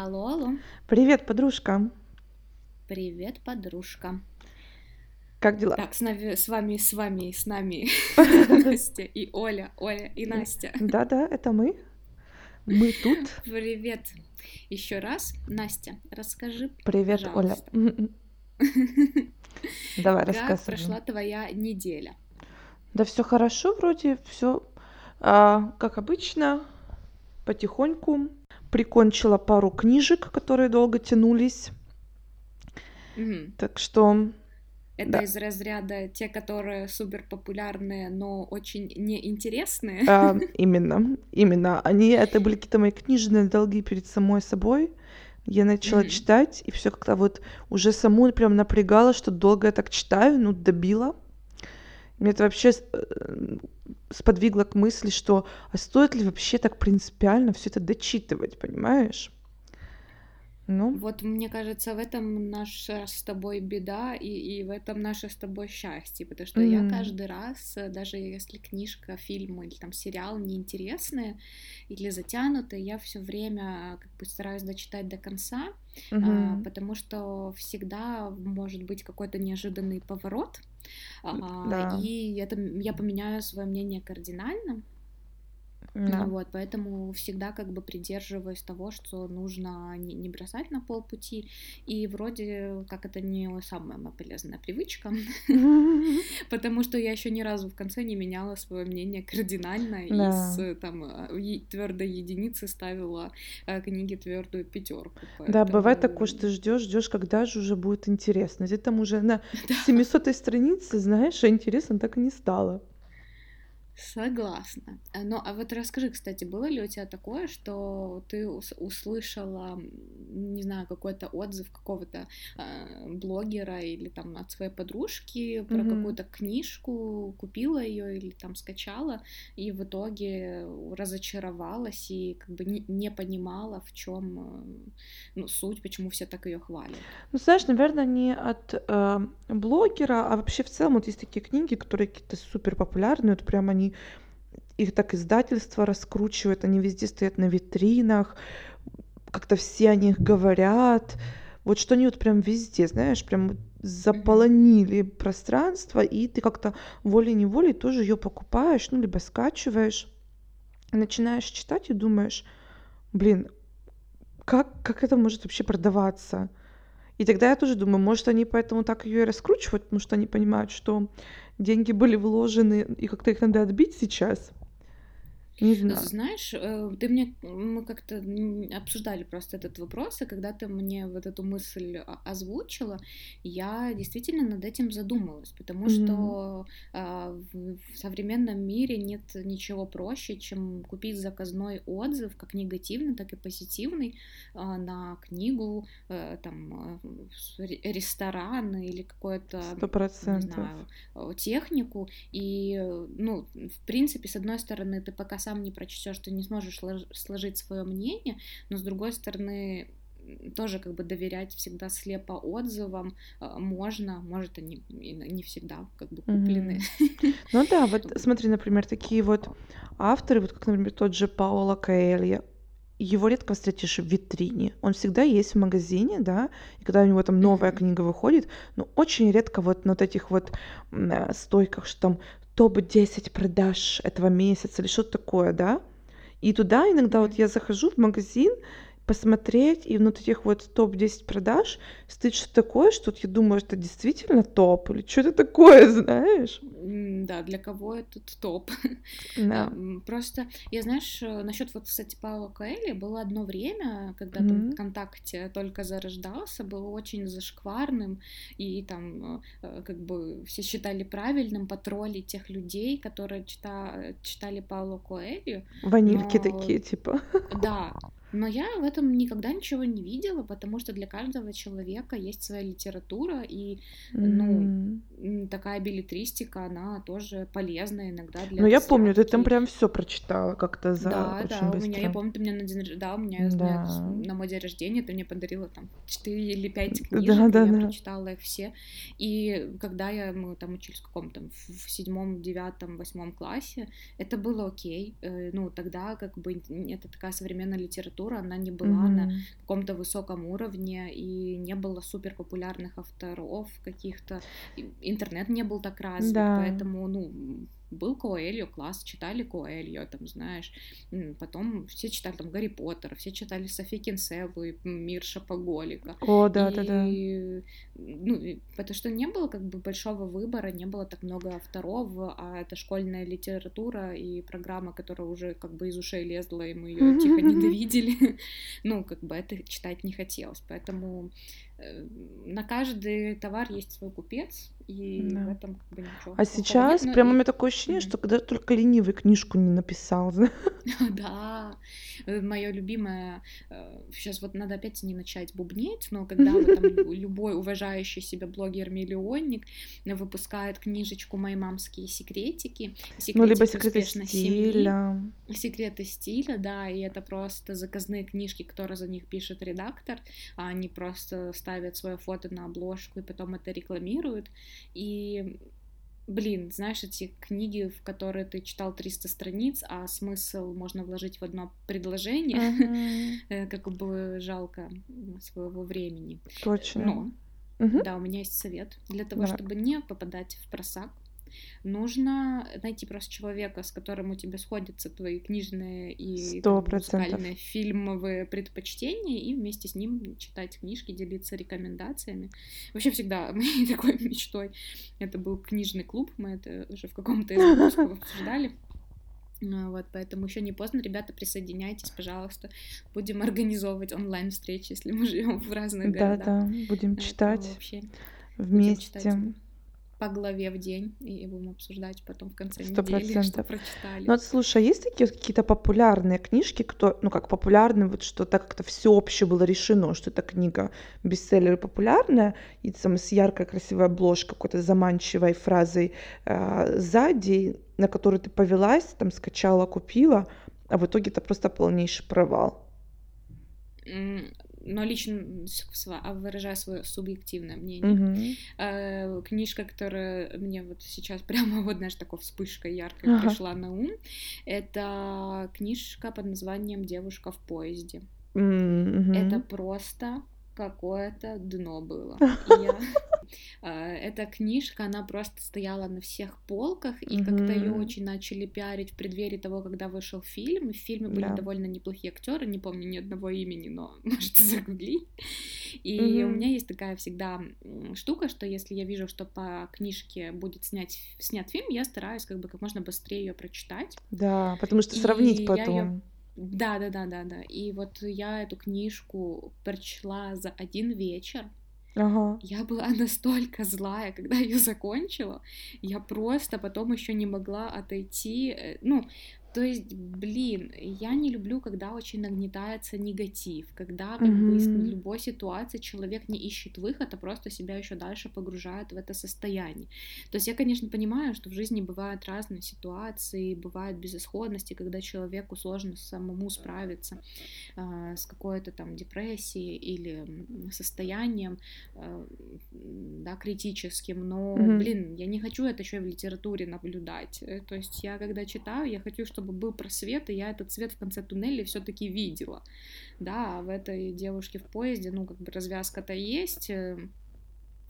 Алло, алло. Привет, подружка. Привет, подружка. Как дела? Так, с, нами, с вами, с вами, с нами Настя и Оля, Оля и Настя. Да-да, это мы. Мы тут. Привет. Еще раз, Настя, расскажи, Привет, Оля. пожалуйста, М-м. Давай, как рассказывай. прошла твоя неделя? Да все хорошо, вроде все как обычно, потихоньку. Прикончила пару книжек, которые долго тянулись. Мгм. Так что, Это да, из разряда те, которые супер популярные, но очень неинтересные. а, именно, именно. Они, это были какие-то мои книжные долги перед самой собой. Я начала Мгм. читать, и все как-то вот уже саму прям напрягало, что долго я так читаю, ну, добила. Меня это вообще э, сподвигло к мысли, что а стоит ли вообще так принципиально все это дочитывать, понимаешь? Ну, Вот мне кажется, в этом наша с тобой беда и, и в этом наше с тобой счастье, потому что я м, каждый раз, э, даже если книжка, фильм или там сериал неинтересные или затянутые, я все время как бы стараюсь дочитать до конца, а, мгм. потому что всегда может быть какой-то неожиданный поворот, а, да, и это я поменяю свое мнение кардинально. Да. Вот, поэтому всегда как бы придерживаюсь того, что нужно не, не бросать на полпути. И вроде как это не самая моя полезная привычка, потому что я еще ни разу в конце не меняла свое мнение кардинально и с Да. э, там твердой единицы ставила э, книге твердую пятерку. Да, бывает такое, что ждешь, ждешь, когда же уже будет интересно. Где там уже на да. 700 странице, знаешь, а интересно так и не стало. Согласна. Ну, а вот расскажи, кстати, было ли у тебя такое, что ты ус- услышала, не знаю, какой-то отзыв какого-то а, блогера или там от своей подружки про Мгм. какую-то книжку, купила ее или там скачала, и в итоге разочаровалась и как бы не, не понимала, в чем ну, суть, почему все так ее хвалят. Ну, знаешь, наверное, не от э, блогера, а вообще в целом вот есть такие книги, которые какие-то супер популярные, вот прям они, их так издательство раскручивает, они везде стоят на витринах, как-то все о них говорят, вот что они вот прям везде, знаешь, прям заполонили пространство, и ты как-то волей-неволей тоже ее покупаешь, ну, либо скачиваешь, начинаешь читать и думаешь, блин, как, как это может вообще продаваться? И тогда я тоже думаю, может, они поэтому так ее и раскручивают, потому что они понимают, что деньги были вложены, и как-то их надо отбить сейчас. Не знаю. Знаешь, э, ты мне, мы как-то обсуждали просто этот вопрос, и когда ты мне вот эту мысль о- озвучила, я действительно над этим задумалась, потому Мгм. что а, в современном мире нет ничего проще, чем купить заказной отзыв, как негативный, так и позитивный, а, на книгу, э, там, э, ресторан или какое-то, Сто не знаю, э, технику, и, э, ну, в принципе, с одной стороны, ты пока сам не прочтешь, ты не сможешь слож- сложить свое мнение, но с другой стороны, тоже как бы доверять всегда слепо отзывам э, можно, может, они не всегда как бы куплены. Ну да, вот смотри, например, такие вот авторы, вот как, например, тот же Паоло Коэльо, его редко встретишь в витрине. Он всегда есть в магазине, да, и когда у него там новая книга выходит, но очень редко вот на вот этих вот э, стойках, что там топ-10 продаж этого месяца или что-то такое, да. И туда иногда вот я захожу в магазин посмотреть, и внутри этих вот топ-10 продаж стоит что-то такое, что вот я думаю, это действительно топ или что-то такое, знаешь. Да, для кого этот топ? Да. Просто я, знаешь, э, насчет вот, кстати, Паула Коэльо было одно время, когда там Мгм. ВКонтакте только зарождался, было очень зашкварным, и там э, э, как бы все считали правильным потроллить тех людей, которые чита- читали Пауло Коэльо, Ванильки но такие, типа. да, но я в этом никогда ничего не видела, потому что для каждого человека есть своя литература, и, ну, М. м, такая билетристика, она тоже полезна иногда Ну, для я помню, ты там прям все прочитала как-то за Да, очень да, у меня, я быстро. помню, ты мне на день, да, у меня, Да. на мой день рождения ты мне подарила там 4 или 5 Да, книжек, и да, я да. прочитала их все. И когда я, мы там учились в каком там, в седьмом, девятом, восьмом классе, это было окей. Э, Ну, тогда как бы это такая современная литература, литература, она не была mm-hmm. на каком-то высоком уровне, и не было супер популярных авторов каких-то, интернет не был так развит, да. поэтому, ну, был Коэльо, класс, читали Коэльо, там, знаешь, потом все читали там Гарри Поттера, все читали Софи Кинсеву и Мир Шапоголика. О, да, и, да, да. Ну, потому что не было как бы большого выбора, не было так много авторов, а это школьная литература и программа, которая уже как бы из ушей лезла, и мы ее тихо ненавидели, ну, как бы это читать не хотелось, поэтому на каждый товар есть свой купец, и да. в этом как бы ничего. А сейчас нет, прямо и... у меня такое ощущение, mm-hmm. что когда только ленивый книжку не написал. Да, э, мое любимое. Сейчас э, вот надо опять не начать бубнеть, но когда вот там любой уважающий себя блогер-миллионник выпускает книжечку «Мои мамские секретики», ну, либо секреты стиля. Секреты стиля, да, и это просто заказные книжки, которые за них пишет редактор, а они просто ставят свое фото на обложку и потом это рекламируют. И блин, знаешь, эти книги, в которые ты читал 300 страниц, а смысл можно вложить в одно предложение, uh-huh. как бы жалко своего времени. Точно. Но, да, у меня есть совет для того, чтобы не попадать в просак Нужно найти просто человека, с которым у тебя сходятся твои книжные и там, музыкальные фильмовые предпочтения, и вместе с ним читать книжки, делиться рекомендациями. Вообще всегда моей такой мечтой это был книжный клуб, мы это уже в каком-то из выпусков обсуждали. А, вот, поэтому еще не поздно, ребята, присоединяйтесь, пожалуйста. Будем организовывать онлайн-встречи, если мы живем в разных да, городах. Да, да, будем читать вообще вместе. Будем читать по главе в день и будем обсуждать потом в конце 100%. недели, что прочитали. Ну, вот, слушай, а есть такие какие-то популярные книжки, кто, ну, как популярные, вот что так как-то всеобще было решено, что эта книга бестселлер популярная, и там с яркой красивой обложкой, какой-то заманчивой фразой э, сзади, на которую ты повелась, там скачала, купила, а в итоге это просто полнейший провал но лично а, выражаю свое субъективное мнение. Mm-hmm. Книжка, которая мне вот сейчас прямо вот, знаешь, такой вспышкой яркой uh-huh. пришла на ум, это книжка под названием «Девушка в поезде». Mm-hmm. Это просто какое-то дно было. Я эта книжка, она просто стояла на всех полках, и mm-hmm. как-то ее очень начали пиарить в преддверии того, когда вышел фильм. И в фильме были да. довольно неплохие актеры, не помню ни одного имени, но можете загуглить. И mm-hmm. у меня есть такая всегда штука, что если я вижу, что по книжке будет снять, снят фильм, я стараюсь как бы как можно быстрее ее прочитать. Да, потому что сравнить и потом. Её... Да, да, да, да, да. И вот я эту книжку прочла за один вечер. Ага. Я была настолько злая, когда ее закончила. Я просто потом еще не могла отойти. Э, ну, то есть, блин, я не люблю, когда очень нагнетается негатив, когда как mm-hmm. бы из любой ситуации человек не ищет выход, а просто себя еще дальше погружает в это состояние. То есть я, конечно, понимаю, что в жизни бывают разные ситуации, бывают безысходности, когда человеку сложно самому справиться э, с какой-то там депрессией или состоянием, э, да, критическим, но, mm-hmm. блин, я не хочу это еще и в литературе наблюдать. Э, то есть я, когда читаю, я хочу, чтобы чтобы был просвет, и я этот свет в конце туннеля все-таки видела. Да, а в этой девушке в поезде, ну, как бы развязка-то есть, э,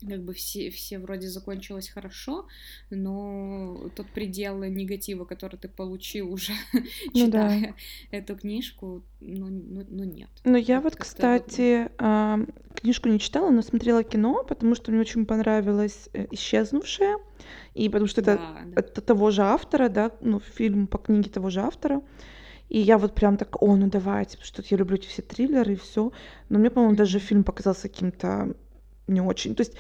как бы все, все вроде закончилось хорошо, но тот предел негатива, который ты получил уже, ну, читая да. эту книжку, ну, ну, ну нет. Ну я вот, кстати, э, книжку не читала, но смотрела кино, потому что мне очень понравилось э, «Исчезнувшая», и потому что это, да. того же автора, да, ну, фильм по книге того же автора, и я вот прям так, о, ну давайте, потому что я люблю эти все триллеры и все. Но мне, по-моему, даже фильм показался каким-то не очень. То есть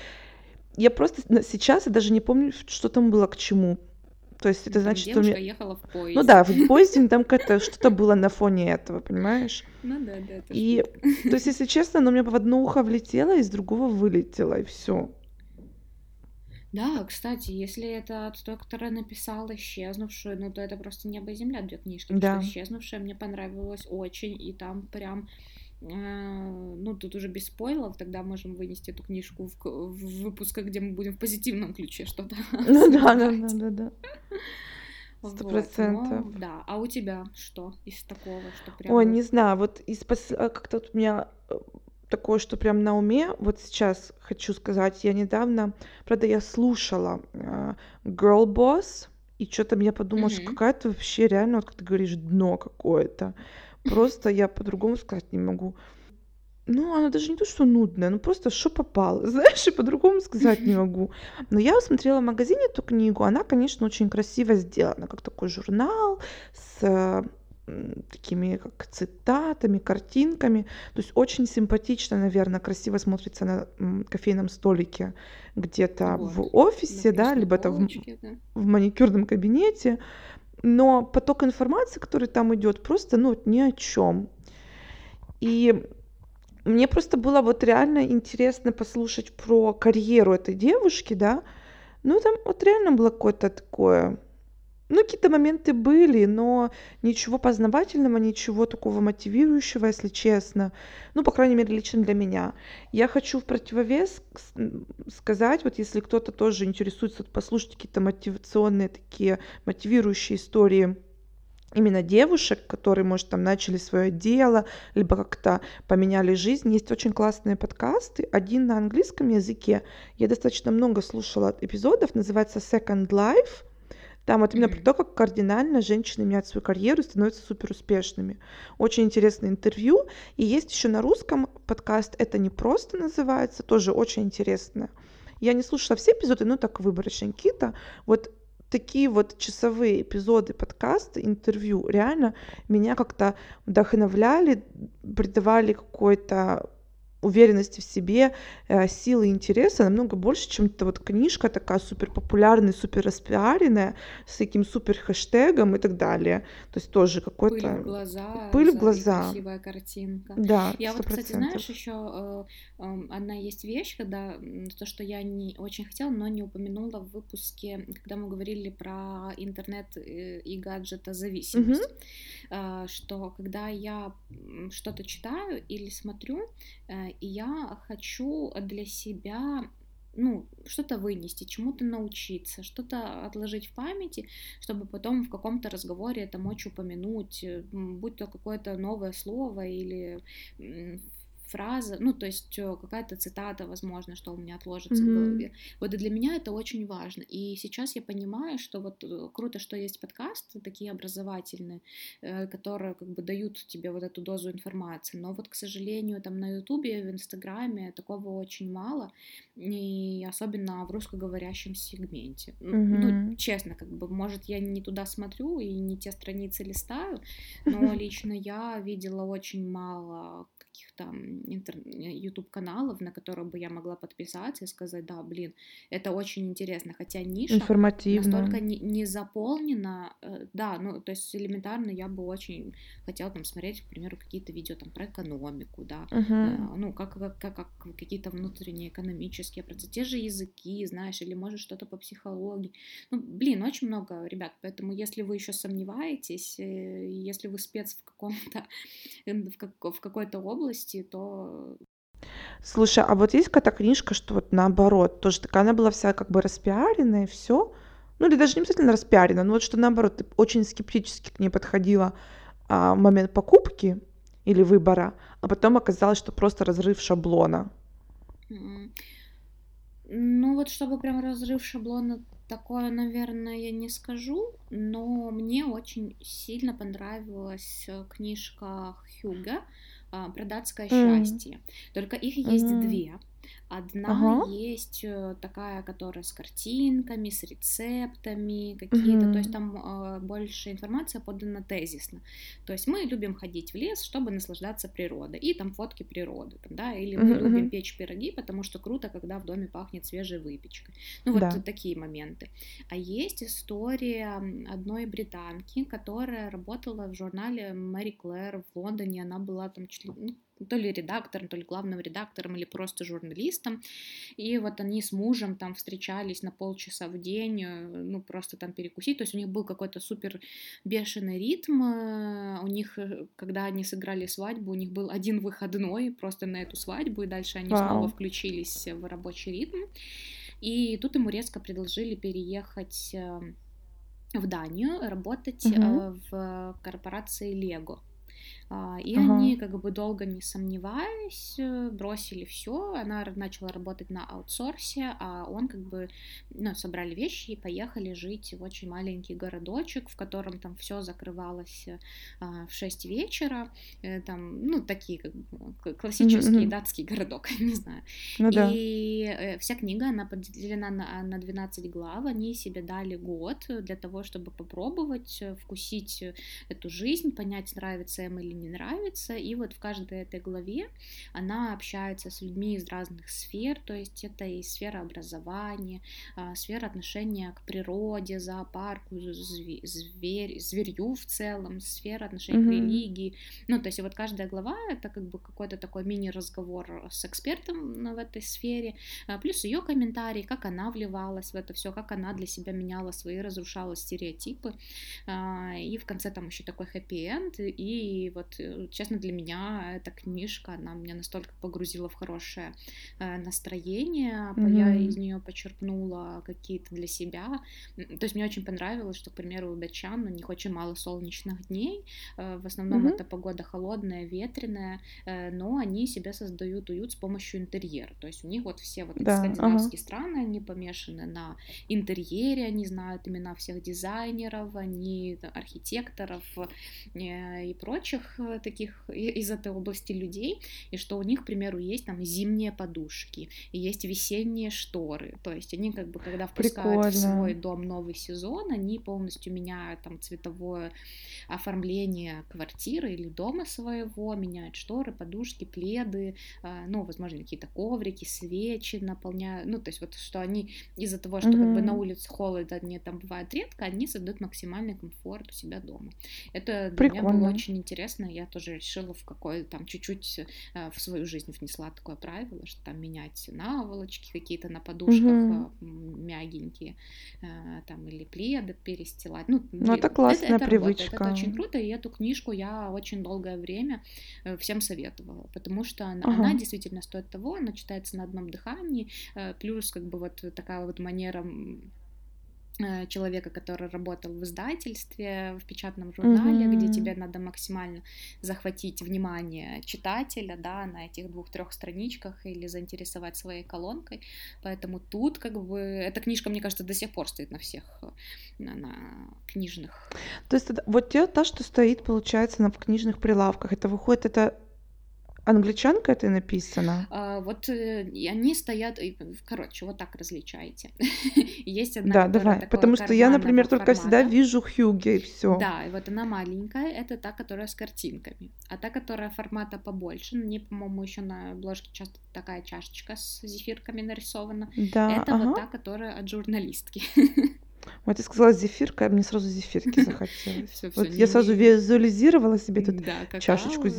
я просто сейчас я даже не помню, что там было к чему. То есть это значит, что мне... ехала в поезде. Ну да, в поезде там как-то что-то было на фоне этого, понимаешь? Ну да, да. И, то есть, если честно, оно у меня в одно ухо влетело, из другого вылетело, и все. Да, кстати, если это тот, который написал «Исчезнувшую», ну, то это просто «Небо и земля» две книжки. Да. Потому что «Исчезнувшая» мне понравилась очень, и там прям ну, тут уже без спойлов, тогда можем вынести эту книжку в, в выпусках, где мы будем в позитивном ключе что-то Ну да, да, да, да, да. Сто Вот, процентов. но да. А у тебя что из такого, что прям Ой, вот... не знаю, вот из пос- а, как-то вот у меня э, такое, что прям на уме, вот сейчас хочу сказать, я недавно, правда, я слушала э, Girl Boss, и что-то подумала, что Мгм. какая-то вообще реально, вот как ты говоришь, дно какое-то. Просто я по-другому сказать не могу. Ну, она даже не то, что нудная, ну просто что попало, знаешь, и по-другому сказать не могу. Но я смотрела в магазине эту книгу, она, конечно, очень красиво сделана, как такой журнал с э, такими как цитатами, картинками. То есть очень симпатично, наверное, красиво смотрится на кофейном столике где-то в Вот. На офисе, да, либо это в, да. в маникюрном кабинете. Но поток информации, который там идет, просто, ну, ни о чем. И мне просто было вот реально интересно послушать про карьеру этой девушки, да. Ну, там вот реально было какое-то такое... Ну, какие-то моменты были, но ничего познавательного, ничего такого мотивирующего, если честно. Ну, по крайней мере, лично для меня. Я хочу в противовес сказать, вот если кто-то тоже интересуется, послушать какие-то мотивационные такие, мотивирующие истории именно девушек, которые, может, там начали свое дело, либо как-то поменяли жизнь. Есть очень классные подкасты. Один на английском языке. Я достаточно много слушала эпизодов, называется Second Life. Там вот именно про то, как кардинально женщины меняют свою карьеру и становятся супер успешными. Очень интересное интервью. И есть еще на русском подкаст «Это не просто» называется, тоже очень интересно. Я не слушала все эпизоды, но так выборочно какие-то. Вот такие вот часовые эпизоды подкаста, интервью, реально меня как-то вдохновляли, придавали какой-то уверенности в себе, э, силы интереса намного больше, чем эта вот книжка такая супер популярная, супер распиаренная, с таким супер хэштегом и так далее. То есть тоже Пыль в какой-то глаза пыль в глаза. красивая картинка. Да, Я сто вот, кстати, знаешь, еще одна есть вещь, когда то, что я не очень хотела, но не упомянула в выпуске, когда мы говорили про интернет э, и гаджета зависимость, а, что когда я что-то читаю или смотрю, э, и я хочу для себя ну, что-то вынести, чему-то научиться, что-то отложить в памяти, чтобы потом в каком-то разговоре это мочь упомянуть, э, будь то какое-то новое слово или фраза, ну, то есть э, какая-то цитата, возможно, что у меня отложится в Мгм. голове. Вот и для меня это очень важно. И сейчас я понимаю, что вот э, круто, что есть подкасты такие образовательные, э, которые как бы дают тебе вот эту дозу информации. Но вот, к сожалению, там на Ютубе, в Инстаграме такого очень мало, и особенно в русскоговорящем сегменте. М, Ну, честно, как бы, может, я не туда смотрю и не те страницы листаю, но лично я видела очень мало каких-то интер... YouTube каналов, на которые бы я могла подписаться и сказать, да, блин, это очень интересно, хотя ниша Информативно. настолько не, не заполнена, э, да, ну, то есть элементарно я бы очень хотела там смотреть, к примеру, какие-то видео там про экономику, да, э, ну, как, как, как, как какие-то внутренние экономические процессы, те же языки, знаешь, или может что-то по психологии. Ну, блин, очень много, ребят, поэтому если вы еще сомневаетесь, э, если вы спец в каком-то, в, как- в какой-то области, то Слушай, а вот есть какая-то книжка, что вот наоборот, тоже такая, она была вся как бы распиаренная и все. Ну или даже не обязательно распиарена, но вот что наоборот, ты очень скептически к ней подходила а, в момент покупки или выбора, а потом оказалось, что просто разрыв шаблона. ну вот чтобы прям разрыв шаблона такое, наверное, я не скажу, но мне очень сильно понравилась э, книжка Хьюга а, про датское М, счастье. Только их есть м, две. Одна Ага. есть э, такая, которая с картинками, с рецептами какие-то, то есть там э, больше информация подана тезисно. То есть мы любим ходить в лес, чтобы наслаждаться природой, и там фотки природы, там, да, или мы Мгм, любим печь пироги, потому что круто, когда в доме пахнет свежей выпечкой. Ну вот Да. такие моменты. А есть история одной британки, которая работала в журнале Мэри Клэр в Лондоне, она была там чуть ли, ну, то ли редактором, то ли главным редактором, или просто журналистом. И вот они с мужем там встречались на полчаса в день, э, ну, просто там перекусить. То есть у них был какой-то супер бешеный ритм. э, У них, э, когда они сыграли свадьбу, у них был один выходной просто на эту свадьбу, и дальше они снова Вау. включились в рабочий ритм. И тут ему резко предложили переехать в Данию работать Мгм. в корпорации Лего. А, и Ага. они, как бы долго не сомневаясь, э, бросили все. Она начала работать на аутсорсе, а он как бы, ну, собрали вещи и поехали жить в очень маленький городочек, в котором там все закрывалось э, а, в 6 вечера. Э, Там, ну, такие как бы Мгм, классический мгм. датский городок, не знаю. Ну да. И вся книга, она поделена на, на 12 глав. Они себе дали год для того, чтобы попробовать вкусить эту жизнь, понять, нравится им или не нравится. И вот в каждой этой главе она общается с людьми из разных сфер, то есть это и сфера образования, а, сфера отношения к природе, зоопарку, зве- зверь, зверью в целом, сфера отношения к Мгм. религии. Ну, то есть вот каждая глава это как бы какой-то такой мини-разговор с экспертом в этой сфере, а, плюс ее комментарии, как она вливалась в это все, как она для себя меняла свои, разрушала стереотипы. А, И в конце там еще такой хэппи-энд. И вот, э, честно, для меня эта книжка, она меня настолько погрузила в хорошее э, настроение, по- я из нее почерпнула какие-то для себя. То есть мне очень понравилось, что, к примеру, у датчан у них очень мало солнечных дней. Э, В основном Мгм. это погода холодная, ветреная, но они себе создают уют с помощью интерьера. То есть у них вот все вот эти Да, ага. скандинавские страны, они помешаны на интерьере, они знают имена всех дизайнеров, они архитекторов и прочих таких и- из этой области людей, и что у них, к примеру, есть там зимние подушки, и есть весенние шторы, то есть они как бы, когда впускают в свой Прикольно. дом новый сезон, они полностью меняют там цветовое оформление квартиры или дома своего, меняют шторы, подушки, пледы, а, ну, возможно, какие-то коврики, свечи наполняют, ну, то есть вот что они из-за того, что как бы на улице холод, они там бывает редко, они создают максимальный комфорт у себя дома. Это для меня было Прикольно. очень интересно, я тоже решила в какой там чуть-чуть э, в свою жизнь внесла такое правило, что там менять наволочки какие-то на подушках м, мягенькие, э, там или пледы перестилать. Ну, Ну, это классная это работает, это привычка. очень круто, и эту книжку я очень долгое время всем советовала, потому что она, она Ага. действительно стоит того, она читается на одном дыхании, плюс как бы вот такая вот манера человека, который работал в издательстве, в печатном журнале, где тебе надо максимально захватить внимание читателя, да, на этих двух-трех страничках или заинтересовать своей колонкой. Поэтому тут как бы эта книжка, мне кажется, до сих пор стоит на всех э, на, на книжных. То есть это вот те, та, что стоит, получается, на книжных прилавках. Это выходит, это англичанка это написано? А, вот э, и они стоят, и, короче, вот так различайте. Есть одна, Да, давай. Потому что я, например, только всегда вижу Хьюги и все. Да, и вот она маленькая, это та, которая с картинками. А та, которая формата побольше, ней, по-моему, еще на обложке часто такая чашечка с зефирками нарисована. Да, Это вот та, которая от журналистки. Вот ты сказала зефирка, а мне сразу зефирки захотелось. Всё, всё, Вот я сразу не- визуализировала себе тут Да, чашечку какао.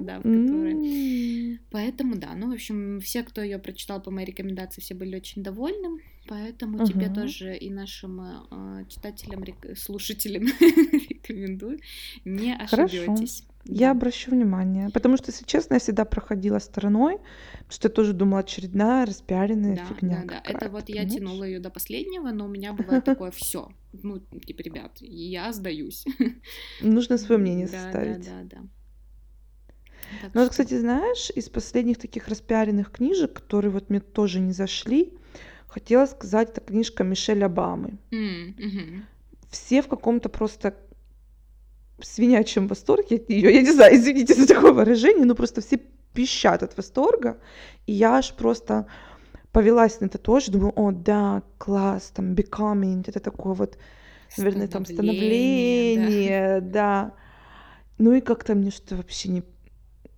Да, которой М. Поэтому да, ну, в общем, все, кто ее прочитал по моей рекомендации, все были очень довольны. Поэтому тебе Мгм. тоже и нашим э, читателям, рек- слушателям рекомендую. Не ошибетесь. Я Да. обращу внимание. Потому что, если честно, я всегда проходила стороной, потому что я тоже думала, очередная распиаренная Да, фигня да, да. Это вот я понимаешь? тянула ее до последнего, но у меня бывает такое все. Ну, типа, ребят, я сдаюсь. Нужно свое мнение Да, да, составить. да, да. Так Ну вот, что- кстати, знаешь, из последних таких распиаренных книжек, которые вот мне тоже не зашли, хотела сказать, это книжка Мишель Обамы. Мгм. Все в каком-то просто свинячьем восторге от нее. Я не знаю, извините за такое выражение, но просто все пищат от восторга. И я аж просто повелась на это тоже. Думаю, о, да, класс, там, becoming, это такое вот, наверное, там Становление, да. да. Ну и как-то мне что-то вообще не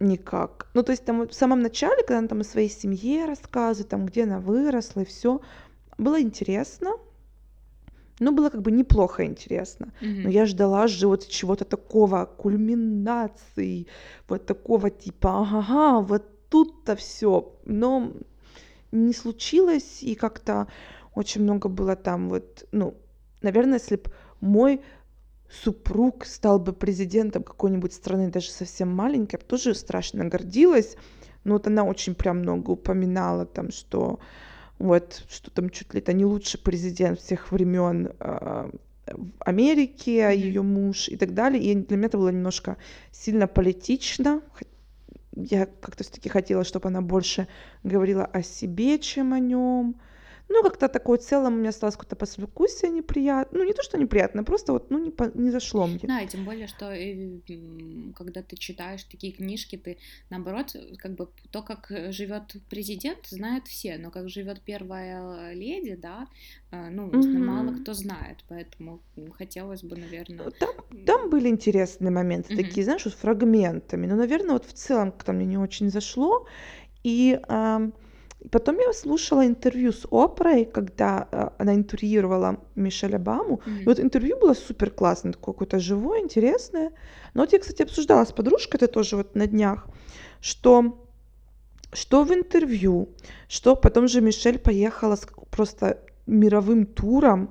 никак. Ну, то есть там в самом начале, когда она там о своей семье рассказывает, там, где она выросла и все, было интересно. Ну, было как бы неплохо интересно. Но Мгм. я ждала же вот чего-то такого, кульминации, вот такого типа, ага, вот тут-то все. Но не случилось, и как-то очень много было там вот, ну, наверное, если бы мой супруг стал бы президентом какой-нибудь страны, даже совсем маленькой, я бы тоже страшно гордилась. Но вот она очень прям много упоминала там, что вот, что там чуть ли это не лучший президент всех времен в Америке, ее муж и так далее. И для меня это было немножко сильно политично. Я как-то все-таки хотела, чтобы она больше говорила о себе, чем о нем. Ну, как-то такое в целом у меня осталось какое-то послевкусие неприятно. Ну, не то, что неприятно, просто вот, ну, не, по... не зашло мне. Да, и тем более, что э, когда ты читаешь такие книжки, ты, наоборот, как бы то, как живет президент, знают все, но как живет первая леди, да, э, ну, mm-hmm. мало кто знает, поэтому хотелось бы, наверное... Там, там были интересные моменты, mm-hmm. такие, знаешь, вот фрагментами, но, наверное, вот в целом как-то мне не очень зашло, и... Э, Потом я слушала интервью с Опрой, когда э, она интервьюировала Мишель Обаму. Mm-hmm. И вот интервью было супер классное, такое какое-то живое, интересное. Но вот я, кстати, обсуждала с подружкой, это тоже вот на днях, что что в интервью, что потом же Мишель поехала с просто мировым туром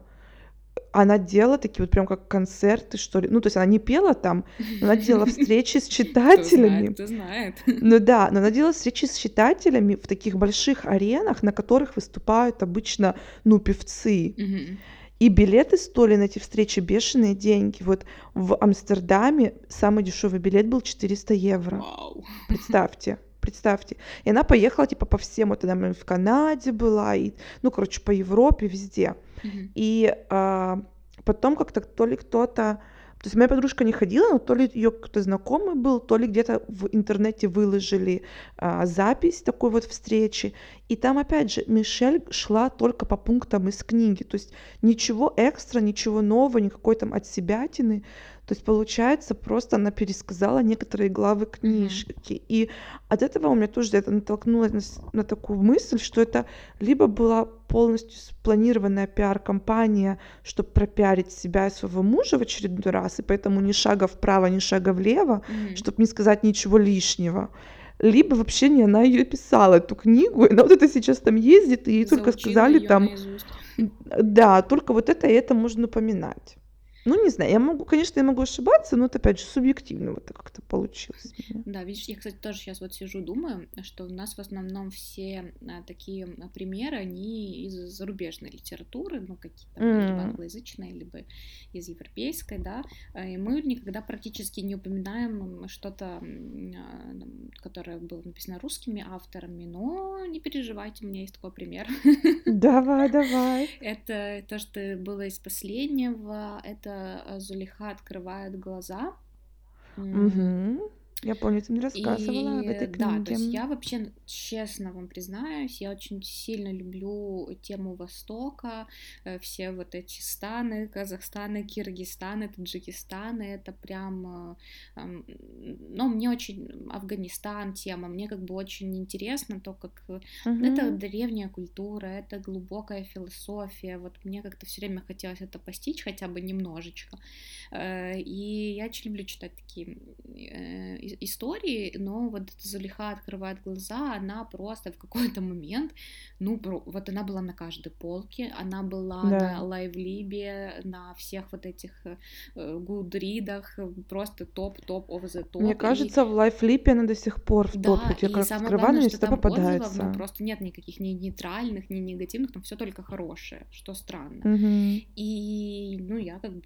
она делала такие вот прям как концерты, что ли. Ну, то есть она не пела там, но она делала встречи с читателями. Кто знает, Ну да, но она делала встречи с читателями в таких больших аренах, на которых выступают обычно, ну, певцы. И билеты стоили на эти встречи бешеные деньги. Вот в Амстердаме самый дешевый билет был 400 евро. Вау. Представьте представьте. И она поехала, типа, по всем, вот она в Канаде была, и, ну, короче, по Европе, везде. Mm-hmm. И а, потом как-то то ли кто-то то есть моя подружка не ходила, но то ли ее кто-то знакомый был, то ли где-то в интернете выложили а, запись такой вот встречи. И там, опять же, Мишель шла только по пунктам из книги. То есть ничего экстра, ничего нового, никакой там от себятины. То есть, получается, просто она пересказала некоторые главы книжки. Mm-hmm. И от этого у меня тоже это натолкнулось на, на такую мысль, что это либо была полностью спланированная пиар-компания, чтобы пропиарить себя и своего мужа в очередной раз, и поэтому ни шага вправо, ни шага влево, mm-hmm. чтобы не сказать ничего лишнего либо вообще не она ее писала, эту книгу, и она вот это сейчас там ездит, и ей только сказали там... Наизусть. Да, только вот это и это можно упоминать. Ну, не знаю, я могу, конечно, я могу ошибаться, но это, опять же, субъективно вот как-то получилось. Да, видишь, я, кстати, тоже сейчас вот сижу, думаю, что у нас в основном все а, такие а, примеры, они из зарубежной литературы, ну, какие-то mm. либо англоязычные, либо из европейской, да, а, и мы никогда практически не упоминаем что-то, которое было написано русскими авторами, но не переживайте, у меня есть такой пример. Давай, давай. Это то, что было из последнего, это Зулиха открывает глаза. Угу. Я помню, ты мне рассказывала и, об этой книге. Да, то есть я вообще, честно вам признаюсь, я очень сильно люблю тему Востока, э, все вот эти станы, Казахстаны, Киргизстаны, Таджикистаны, это прям, э, ну, мне очень Афганистан тема, мне как бы очень интересно то, как угу. это древняя культура, это глубокая философия, вот мне как-то все время хотелось это постичь хотя бы немножечко, и я очень люблю читать такие истории, но вот Зулиха открывает глаза, она просто в какой-то момент, ну, вот она была на каждой полке, она была да. на лайвлибе, на всех вот этих э, гудридах, просто топ-топ of the top. Мне кажется, и... в лайвлибе она до сих пор в да, топе, я как открываю, что там попадается. Отзывов, ну, просто нет никаких ни нейтральных, ни негативных, там все только хорошее, что странно. Угу. И, ну, я как бы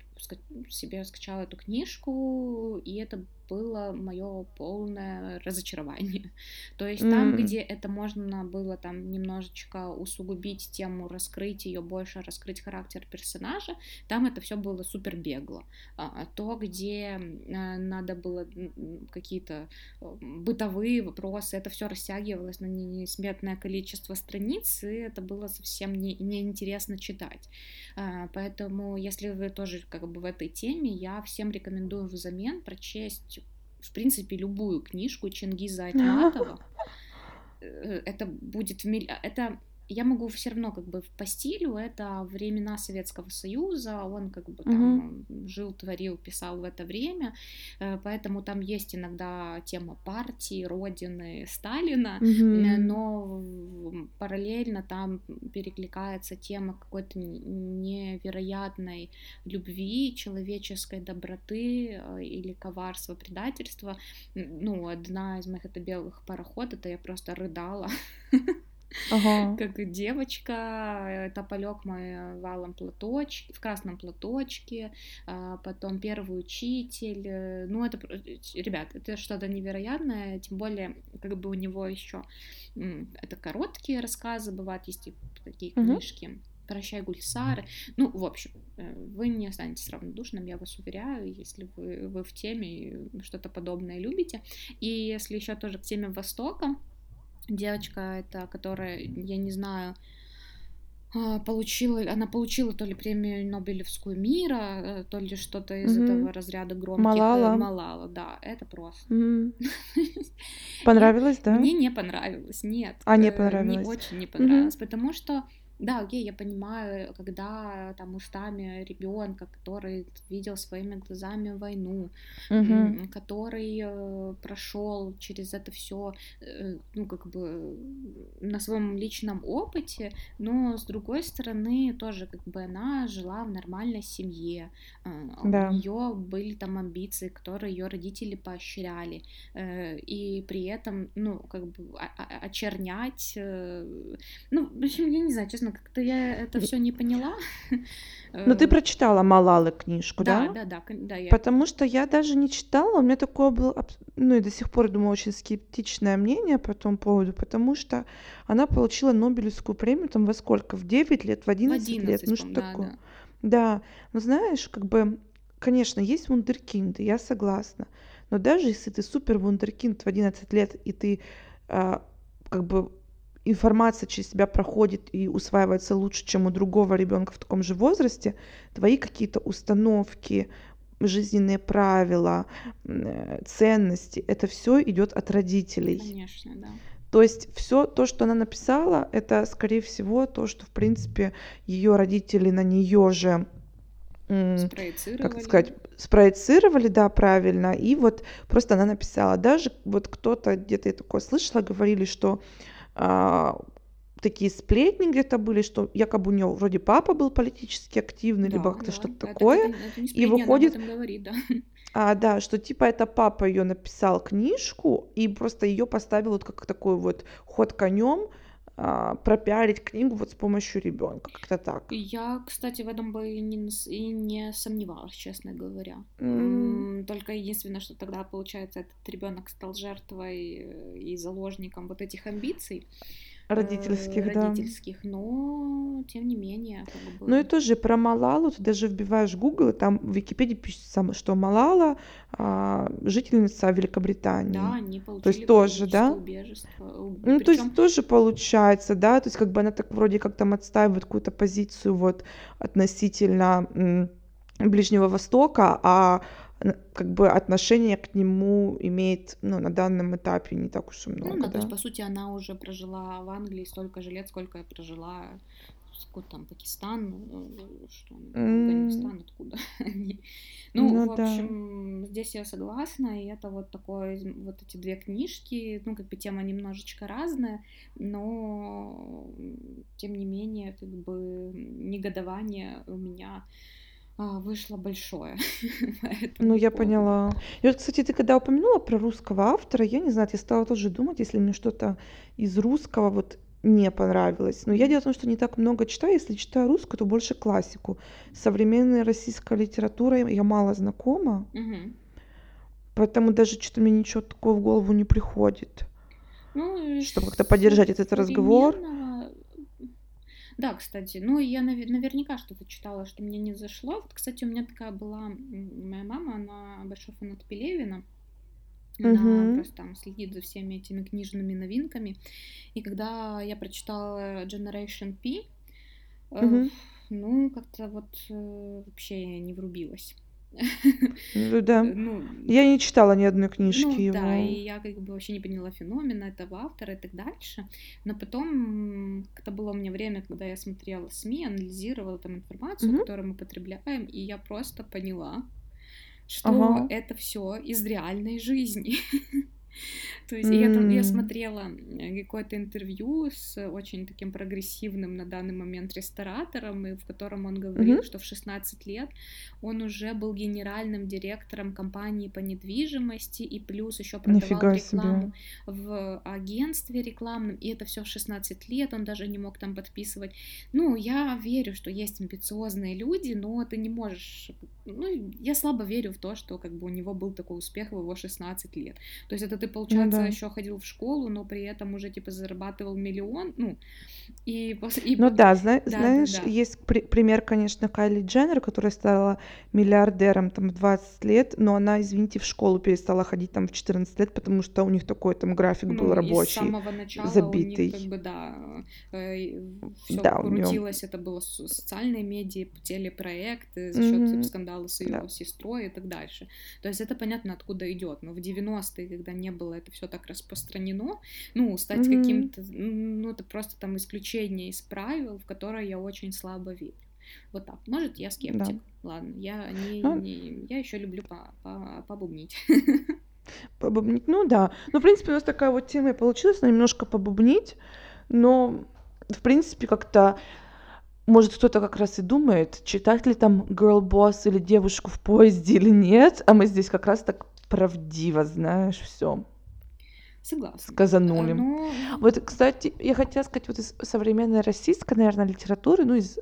себе скачала эту книжку, и это было мое полное разочарование. То есть mm. там, где это можно было там немножечко усугубить тему, раскрыть ее больше, раскрыть характер персонажа, там это все было супер бегло. А, а то, где а, надо было какие-то э, бытовые вопросы, это все растягивалось на несметное количество страниц, и это было совсем не, неинтересно читать. А, поэтому, если вы тоже как бы в этой теме, я всем рекомендую взамен прочесть в принципе, любую книжку Чингиза Айтматова. Э, это будет в миль... Это я могу все равно как бы по стилю, это времена Советского Союза, он как бы там угу. жил, творил, писал в это время, э, поэтому там есть иногда тема партии, родины, Сталина, угу. но параллельно там перекликается тема какой-то невероятной любви, человеческой доброты э, или коварства, предательства. Ну, одна из моих это белых пароход, это я просто рыдала Ага. Как девочка, тополек мой валом платочке, в красном платочке, а, потом первый учитель. э, Ну, это, про- ребят, это что-то невероятное, тем более, как бы у него еще это короткие рассказы, бывают, есть и такие книжки. Прощай, Гульсары. Ну, в общем, э, вы не останетесь равнодушным, я вас уверяю, если вы, вы в теме что-то подобное любите. И если еще тоже к теме Востока, девочка это, которая, я не знаю, а, получила, она получила то ли премию Нобелевскую мира, э, то ли что-то из Мгм. этого разряда громких. э, Малала. Малала, да, это просто. М. Понравилось, да? Мне не понравилось, нет. А, не э, понравилось. очень не понравилось, потому что, да, окей, я понимаю, когда там устами ребенка, который видел своими глазами войну, м, который прошел через это все, ну, как бы на своем личном опыте, но с другой стороны, тоже как бы она жила в нормальной семье, э, Да. у нее были там амбиции, которые ее родители поощряли, э, и при этом, ну, как бы о- о- очернять, э, ну, в общем, я не знаю, честно, как-то я это все не поняла. Ну, ты Э, прочитала Малалы книжку, Да, да? да, да, да, я Потому что я даже не читала, у меня такое было, ну и до сих пор, думаю, очень скептичное мнение по этому поводу, потому что она получила Нобелевскую премию там во сколько? В 9 лет, в в 11 лет, 11, ну что да, такое? да. Да, ну знаешь, как бы, конечно, есть вундеркинды, я согласна, но даже если ты супер вундеркинд в 11 лет, и ты а, как бы информация через тебя проходит и усваивается лучше, чем у другого ребенка в таком же возрасте, твои какие-то установки, жизненные правила, э, ценности, это все идет от родителей. Конечно, да. То есть все то, что она написала, это, скорее всего, то, что, в принципе, ее родители на нее же, как сказать, спроецировали, да, правильно. И вот просто она написала. Даже вот кто-то где-то я такое слышала, говорили, что а, такие сплетни где-то были, что якобы у нее вроде папа был политически активный, либо Да, как-то да. что-то Это, такое. это, это не И сплетни, об выходит, этом говорит, да. а, да, что типа это папа ее написал книжку и просто ее поставил вот как такой вот ход конем а, пропиарить книгу вот с помощью ребенка, как-то так. Я, кстати, в этом бы и не, и не сомневалась, честно говоря. М, Только единственное, что тогда, получается, этот ребенок стал жертвой э, и заложником вот этих амбиций э, Родительских, да. родительских, но тем не менее, как Ну и бы, тоже про Малалу, ты даже вбиваешь Google, и там в Википедии пишется, что Малала а, жительница да, Великобритании. они То есть получили тоже, да? убежиство. У- Ну, то есть тоже получается, да, то есть как бы она так вроде как там отстаивает какую-то позицию вот относительно Ближнего Востока, а как бы отношение к нему имеет, ну, на данном этапе не так уж и ну много, да, то есть, да. по сути, она уже прожила в Англии столько же лет, сколько я прожила сколько там, Пакистан, э, что, Афганистан, откуда они. Ну, Ну в да. общем, здесь я согласна, и это вот такое, вот эти две книжки, ну, как бы тема немножечко разная, но, тем не менее, как бы негодование у меня а, вышло большое Ну, я поводу. поняла. И вот, кстати, ты когда упомянула про русского автора, я не знаю, я стала тоже думать, если мне что-то из русского вот не понравилось. Но я дело в том, что не так много читаю. Если читаю русскую, то больше классику. Современной российской литературой я мало знакома, поэтому даже что-то мне ничего такого в голову не приходит, Ну, и чтобы как-то поддержать этот разговор. Да, кстати, ну, я наве- наверняка что-то читала, что мне не зашло. Вот, кстати, у меня такая была... Моя мама, она большой фанат Пелевина. Она Мгм. просто там следит за всеми этими книжными новинками. И когда я прочитала Generation P, э, Мгм. ну, как-то вот э, вообще не врубилась. Ну да. Ну, Я не читала ни одной книжки ну да, и его. я как бы вообще не поняла феномена этого автора и так дальше. Но потом как-то было у меня время, когда я смотрела СМИ, анализировала там информацию, Мгм. которую мы потребляем, и я просто поняла, что Ага. это все из реальной жизни. То есть я там я смотрела какое-то интервью с очень таким прогрессивным на данный момент ресторатором, и в котором он говорил, mm-hmm. что в 16 лет он уже был генеральным директором компании по недвижимости и плюс еще продавал Нифига рекламу себе. в агентстве рекламном, и это все в 16 лет, он даже не мог там подписывать. Ну, я верю, что есть амбициозные люди, но ты не можешь... Ну, я слабо верю в то, что как бы у него был такой успех в его 16 лет. То есть это ты, получается, ну, да. еще ходил в школу, но при этом уже, типа, зарабатывал миллион, ну, и после... И... Ну да, зна- да знаешь, да, да. есть при- пример, конечно, Кайли Дженнер, которая стала миллиардером там в 20 лет, но она, извините, в школу перестала ходить там в 14 лет, потому что у них такой там график ну, был рабочий, с самого начала забитый. У них, как бы, да, э, все да, крутилось, него... это было социальные медиа, телепроекты, за счет mm-hmm. скандала с ее да. сестрой и так дальше. То есть это понятно, откуда идет. Но в 90-е, когда не было это все так распространено, ну, стать mm-hmm. каким-то, ну, это просто там исключение из правил, в которое я очень слабо верю. Вот так. Может, я скептик. Да. Ладно, я не, ну не я еще люблю по, по, побубнить. Побубнить, ну да. Ну, в принципе, у нас такая вот тема и получилась, немножко побубнить, но, в принципе, как-то может, кто-то как раз и думает, читать ли там girl boss или девушку в поезде или нет, а мы здесь как раз так правдиво, знаешь, все. Согласна. Сказанули. Но... Вот, кстати, я хотела сказать, вот из современной российской, наверное, литературы, ну, из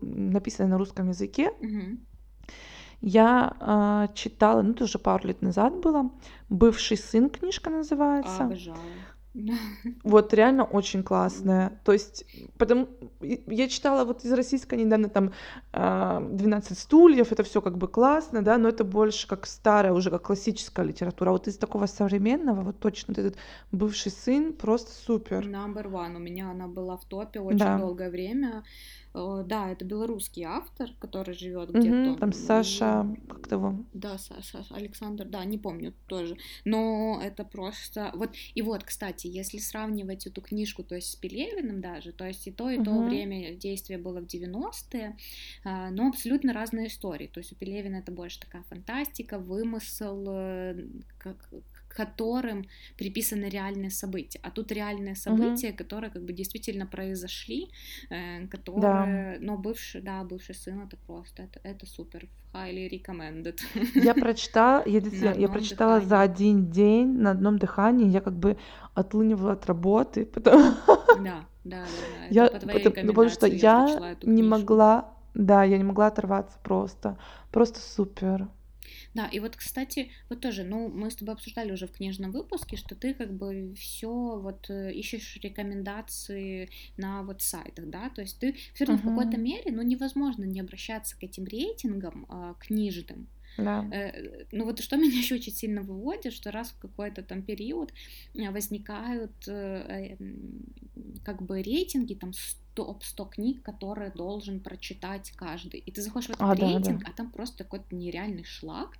написанной на русском языке, угу. я э, читала, ну, это уже пару лет назад было, «Бывший сын» книжка называется. Обожаю. Вот реально очень классная. То есть, потому я читала вот из российской недавно там 12 а, стульев, это все как бы классно, да, но это больше как старая, уже как классическая литература. А вот из такого современного, вот точно вот этот бывший сын просто супер. Number one. У меня она была в топе очень да. долгое время. Э, да, это белорусский автор, который живет где-то. Там Саша, как того? Да, Саша, Александр, да, не помню тоже. Но это просто... Вот, и вот, кстати, если сравнивать эту книжку, то есть с Пелевиным даже, то есть и то, и угу. то время действия было в 90-е, а, но абсолютно разные истории. То есть у Пелевина это больше такая фантастика, вымысел, э, как, которым приписаны реальные события. А тут реальные события, угу. которые как бы действительно произошли, э, которые, да. но бывший, да, бывший сын это просто, это, это супер, highly recommended. Я прочитала, я, действительно, я прочитала дыхании. за один день на одном дыхании, я как бы отлынивала от работы, потому... Да, да, да, да. Я, по потому, потому что я, я не могла, да, я не могла оторваться просто, просто супер. Да, и вот, кстати, вот тоже, ну, мы с тобой обсуждали уже в книжном выпуске, что ты как бы все вот э, ищешь рекомендации на вот сайтах, да, то есть ты все равно uh-huh. в какой-то мере, ну, невозможно не обращаться к этим рейтингам а, книжным, да. Э, ну вот что меня еще очень сильно выводит, что раз в какой-то там период э, возникают э, как бы рейтинги, там топ-100 книг, которые должен прочитать каждый. И ты заходишь в этот а, рейтинг, да, да. а там просто такой нереальный шлак.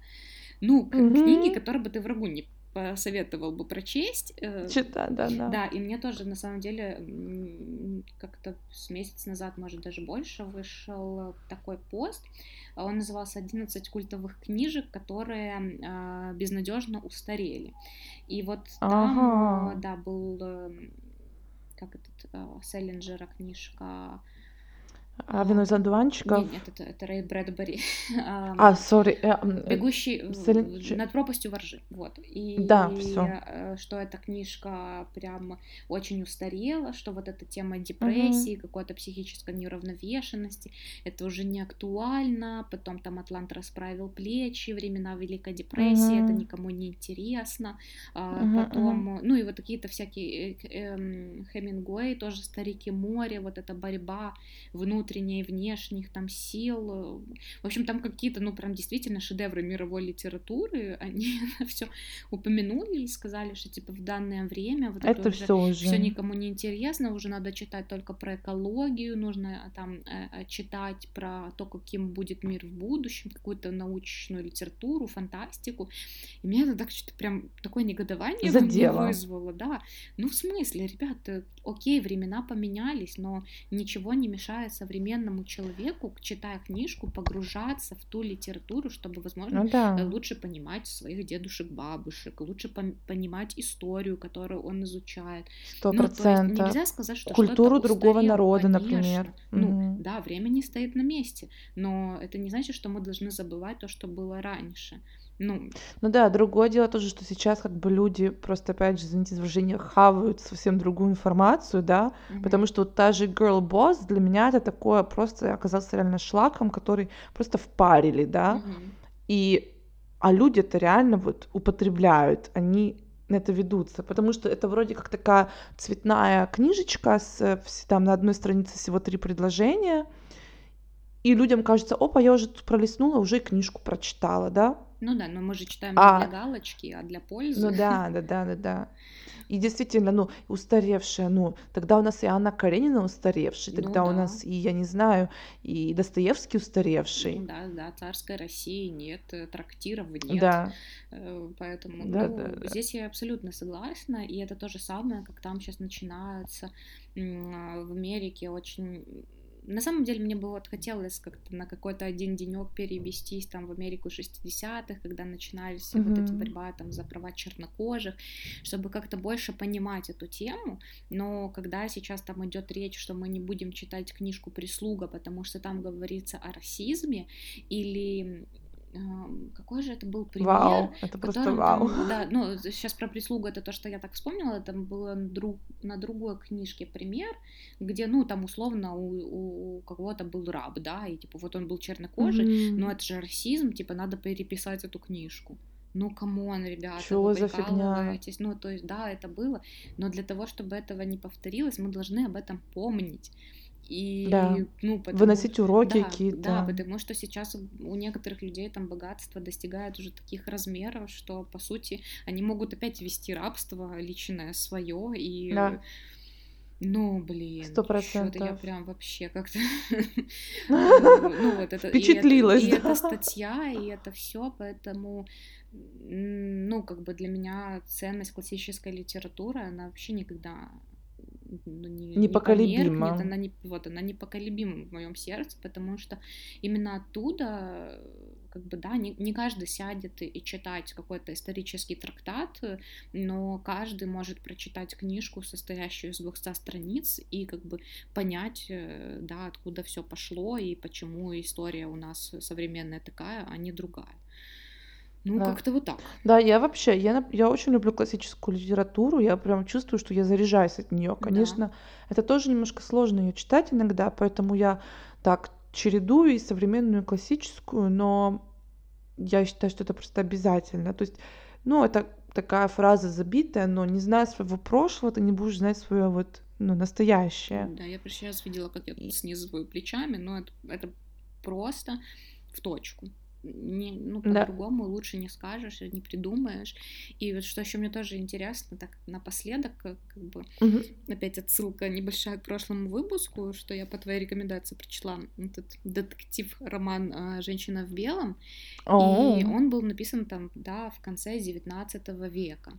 Ну, mm-hmm. книги, которые бы ты врагу не посоветовал бы прочесть. Читать, да, да. Да, и мне тоже, на самом деле, как-то с месяц назад, может, даже больше, вышел такой пост, он назывался «11 культовых книжек, которые э, безнадежно устарели». И вот там, ага. да, был, э, как этот, э, Селлинджера книжка а вино из одуванчиков? Нет, нет это, это Рэй Брэдбери. А, сори. Э, Бегущий над пропастью воржи. Вот. И да, все. Э, что эта книжка прям очень устарела, что вот эта тема депрессии, угу. какой-то психической неуравновешенности, это уже не актуально. Потом там Атлант расправил плечи, времена Великой депрессии, угу. это никому не интересно. Угу, Потом, угу. ну и вот какие-то всякие э, эм, Хемингуэй, тоже Старики море, вот эта борьба внутренняя внутренней, внешних там сил. В общем, там какие-то, ну, прям действительно шедевры мировой литературы. Они все упомянули и сказали, что типа в данное время вот это, это все уже все никому не интересно, уже надо читать только про экологию, нужно там э, э, читать про то, каким будет мир в будущем, какую-то научную литературу, фантастику. И мне это так что-то прям такое негодование Задело. вызвало, да. Ну, в смысле, ребята, окей, времена поменялись, но ничего не мешает современным современному человеку, читая книжку, погружаться в ту литературу, чтобы, возможно, Ну да. э, лучше понимать своих дедушек, бабушек, лучше пон- понимать историю, которую он изучает. Сто Ну, процентов. нельзя сказать, что Культуру что-то другого устарело, народа, конечно. например. Ну, Мгм. да, время не стоит на месте, но это не значит, что мы должны забывать то, что было раньше. Ну, Ну да, другое дело тоже, что сейчас как бы люди просто, опять же, извините за выражение, хавают совсем другую информацию, да, мгм. потому что вот та же Girl Boss для меня это такое просто оказался реально шлаком, который просто впарили, да, Мгм. и а люди это реально вот употребляют, они на это ведутся, потому что это вроде как такая цветная книжечка с э, там на одной странице всего три предложения, и людям кажется, опа, я уже тут пролистнула, уже и книжку прочитала, да, Ну да, но мы же читаем не а для галочки, а для пользы. Ну да, да, да, да, да. И действительно, ну, устаревшая, ну, тогда у нас и Анна Каренина устаревший, Ну тогда у да. нас и, я не знаю, и Достоевский Ну устаревший. да, да, царской России нет, э, трактиров нет, Да, э, поэтому, да, ну, да, да. здесь я абсолютно согласна, и это то же самое, как там сейчас начинаются м, а, в Америке очень... На самом деле мне бы вот хотелось как-то на какой-то один денек перевестись там в Америку 60-х, когда начинались вот эти Мгм. борьба там за права чернокожих, чтобы как-то больше понимать эту тему, но когда сейчас там идет речь, что мы не будем читать книжку «Прислуга», потому что там говорится о расизме, или какой же это был пример, Вау, это просто котором вау. там, да, ну, сейчас про прислугу это то, что я так вспомнила, там было на, друг, на другой книжке пример, где, ну, там условно у, у кого-то был раб, да, и типа вот он был чернокожий, но Мгм. это же расизм, типа надо переписать эту книжку. Ну, come on, ребята, Чё вы за фигня? Ну, то есть, да, это было, но для того, чтобы этого не повторилось, мы должны об этом помнить. И, Да. ну, потому Выносить уроки да, да, какие-то. потому что сейчас у некоторых людей там богатство достигает уже таких размеров, что, по сути, они могут опять вести рабство личное свое, и, Да, ну, блин, сто что-то я процентов. прям вообще как-то, ну, вот это, и это, Впечатлилась, и эта да? статья, и это все, поэтому, ну, как бы для меня ценность классической литературы, она вообще никогда ну, не, не померкнет, Непоколебимо. она не, вот, она непоколебима в моем сердце, потому что именно оттуда, как бы, да, не, не каждый сядет и, и читать какой-то исторический трактат, но каждый может прочитать книжку, состоящую из 200 страниц, и как бы понять, э, да, откуда все пошло и почему история у нас современная такая, а не другая. Ну, Да. как-то вот так. Да, я вообще, я, я очень люблю классическую литературу, я прям чувствую, что я заряжаюсь от нее. Да. Конечно, это тоже немножко сложно ее читать иногда, поэтому я так чередую и современную, и классическую, но я считаю, что это просто обязательно. То есть, ну, это такая фраза забитая, но не зная своего прошлого, ты не будешь знать свое вот, ну, настоящее. Да, я сейчас видела, как я снизываю плечами, но это, это просто в точку. Не, ну, Да. по-другому лучше не скажешь, не придумаешь. И вот что еще мне тоже интересно, так напоследок, как, как бы Мгм. опять отсылка небольшая к прошлому выпуску, что я по твоей рекомендации прочла этот детектив-роман а, «Женщина в белом», и О, он был написан там, да, в конце 19 века.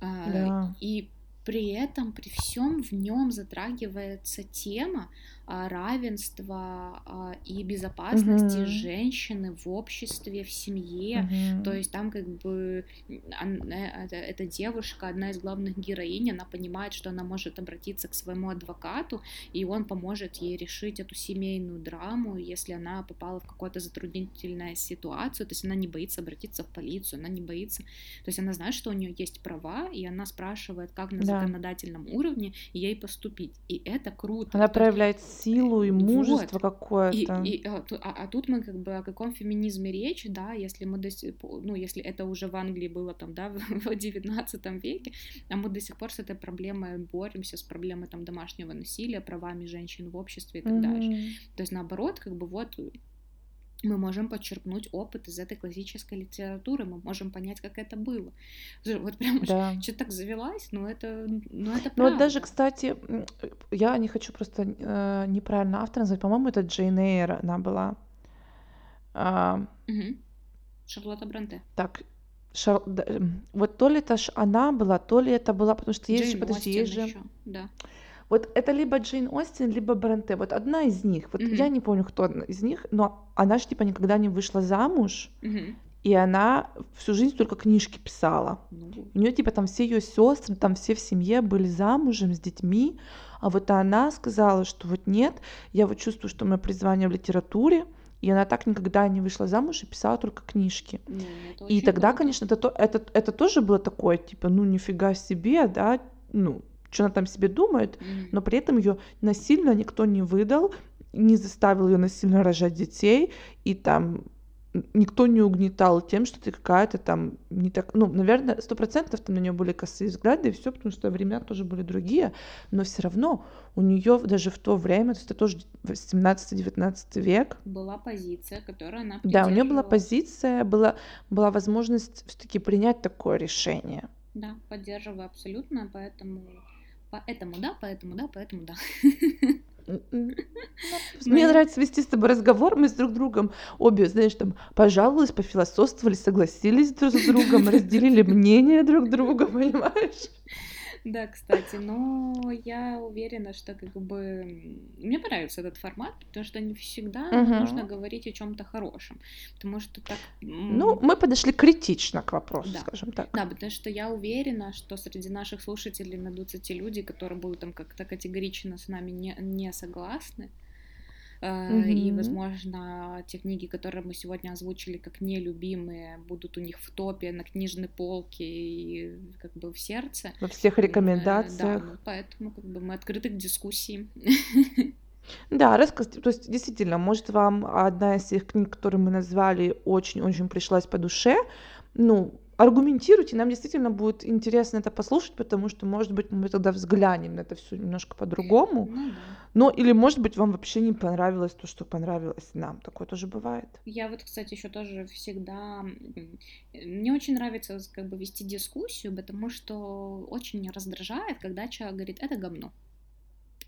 А, да. И при этом, при всем в нем затрагивается тема равенства а, и безопасности Мгм. женщины в обществе, в семье. То Мгм. есть там как бы э, эта, эта девушка, одна из главных героинь, она понимает, что она может обратиться к своему адвокату, и он поможет ей решить эту семейную драму, если она попала в какую-то затруднительную ситуацию, то есть она не боится обратиться в полицию, она не боится, то есть она знает, что у нее есть права, и она спрашивает, как на Да. законодательном уровне ей поступить, и это круто. Она То проявляет силу и вот. мужество И, какое-то. и, а, ту- а- а тут мы как бы о каком феминизме речь, да, если мы до сих пор, ну, если это уже в Англии было там, да, в 19 веке, а мы до сих пор с этой проблемой боремся, с проблемой там домашнего насилия, правами женщин в обществе и так дальше. Мгм. То есть наоборот, как бы вот мы можем подчеркнуть опыт из этой классической литературы, мы можем понять, как это было. Вот прям Да. что-то так завелась, но это, ну это Ну вот даже, правда. кстати, э, я не хочу просто э, неправильно автора назвать, по-моему, это Джейн Эйр она была. А, Мгм. Шарлотта Бронте. так, Шар- вот то ли это ж она была, то ли это была, потому что есть же, Джейн подожди, Остин есть же, еще, да. Вот это либо Джейн Остин, либо Бронте. Вот одна из них. Вот Мгм. я не помню, кто из них, но она же типа никогда не вышла замуж, Мгм. и она всю жизнь только книжки писала. Ну, У нее типа там все ее сестры, там все в семье были замужем с детьми, а вот она сказала, что вот нет, я вот чувствую, что мое призвание в литературе, и она так никогда не вышла замуж и писала только книжки. ну, это И тогда, круто. конечно, это, то- это, это тоже было такое, типа, ну нифига себе, да, ну, что она там себе думает, но при этом ее насильно никто не выдал, не заставил ее насильно рожать детей, и там никто не угнетал тем, что ты какая-то там не так, ну, наверное, сто процентов там на нее были косые взгляды и все, потому что времена тоже были другие, но все равно у нее даже в то время, то есть это тоже 17-19 век, Была позиция, которую она да, у нее была позиция, была, была возможность все-таки принять такое решение. Да, поддерживаю абсолютно, поэтому... Поэтому да, поэтому да, поэтому да. М-м. Мне нравится вести с тобой разговор, мы с друг другом обе, знаешь, там пожаловались, пофилософствовали, согласились друг с другом, разделили мнение друг друга, понимаешь? Да, кстати, но я уверена, что как бы мне понравится этот формат, потому что не всегда Мгм. нужно говорить о чем-то хорошем, потому что так. Ну, мы подошли критично к вопросу, Да. скажем так. Да, потому что я уверена, что среди наших слушателей найдутся те люди, которые будут там как-то категорично с нами не, не согласны. Э, И, возможно, те книги, которые мы сегодня озвучили как нелюбимые, будут у них в топе на книжной полке и как бы в сердце. Во всех э, рекомендациях. Да, ну, поэтому как бы мы открыты к дискуссии. Да, рассказ, то есть действительно, может вам одна из тех книг, которые мы назвали, очень-очень пришлась по душе. Ну, аргументируйте, нам действительно будет интересно это послушать, потому что, может быть, мы тогда взглянем на это все немножко по-другому. Ну да. Ну, или, может быть, вам вообще не понравилось то, что понравилось нам. Такое тоже бывает. Я вот, кстати, еще тоже всегда... Мне очень нравится как бы вести дискуссию, потому что очень раздражает, когда человек говорит, это говно.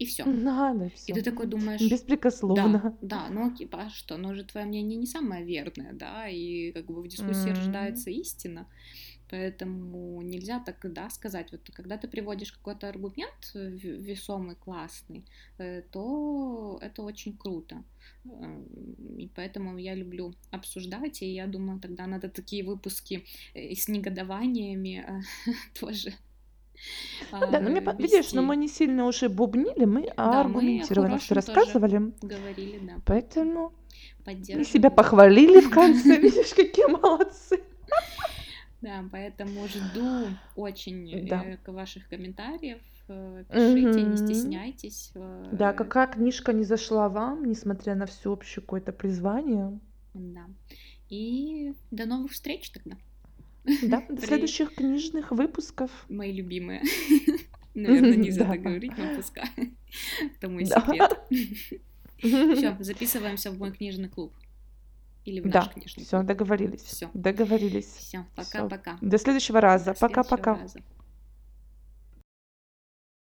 И все. Надо И все. ты такой думаешь, Беспрекословно. да, да, ну окей, а что, ну же твое мнение не самое верное, да, и как бы в дискуссии М. рождается истина, поэтому нельзя так, да, сказать, вот когда ты приводишь какой-то аргумент э, весомый, классный, э, то это очень круто, Эм, и поэтому я люблю обсуждать, и я думаю, тогда надо такие выпуски э, с негодованиями тоже Ну да, ну, мне, видишь, но мы не сильно уже бубнили, мы Да, аргументированно все рассказывали. говорили, да, Поэтому мы себя похвалили в конце, видишь, какие молодцы. Да, поэтому жду очень Да. э, к ваших комментариев. э, Пишите, не стесняйтесь. Да, э, какая книжка не зашла вам, несмотря на всеобщее какое-то призвание. Да. И до новых встреч тогда, Да, до следующих книжных выпусков. мои любимые. Наверное, нельзя так говорить, но пускай. Это мой секрет. Все, записываемся в мой книжный клуб. Или в наш книжный все, клуб. договорились. Всё. Договорились. Все, пока-пока. До следующего раза. Пока-пока.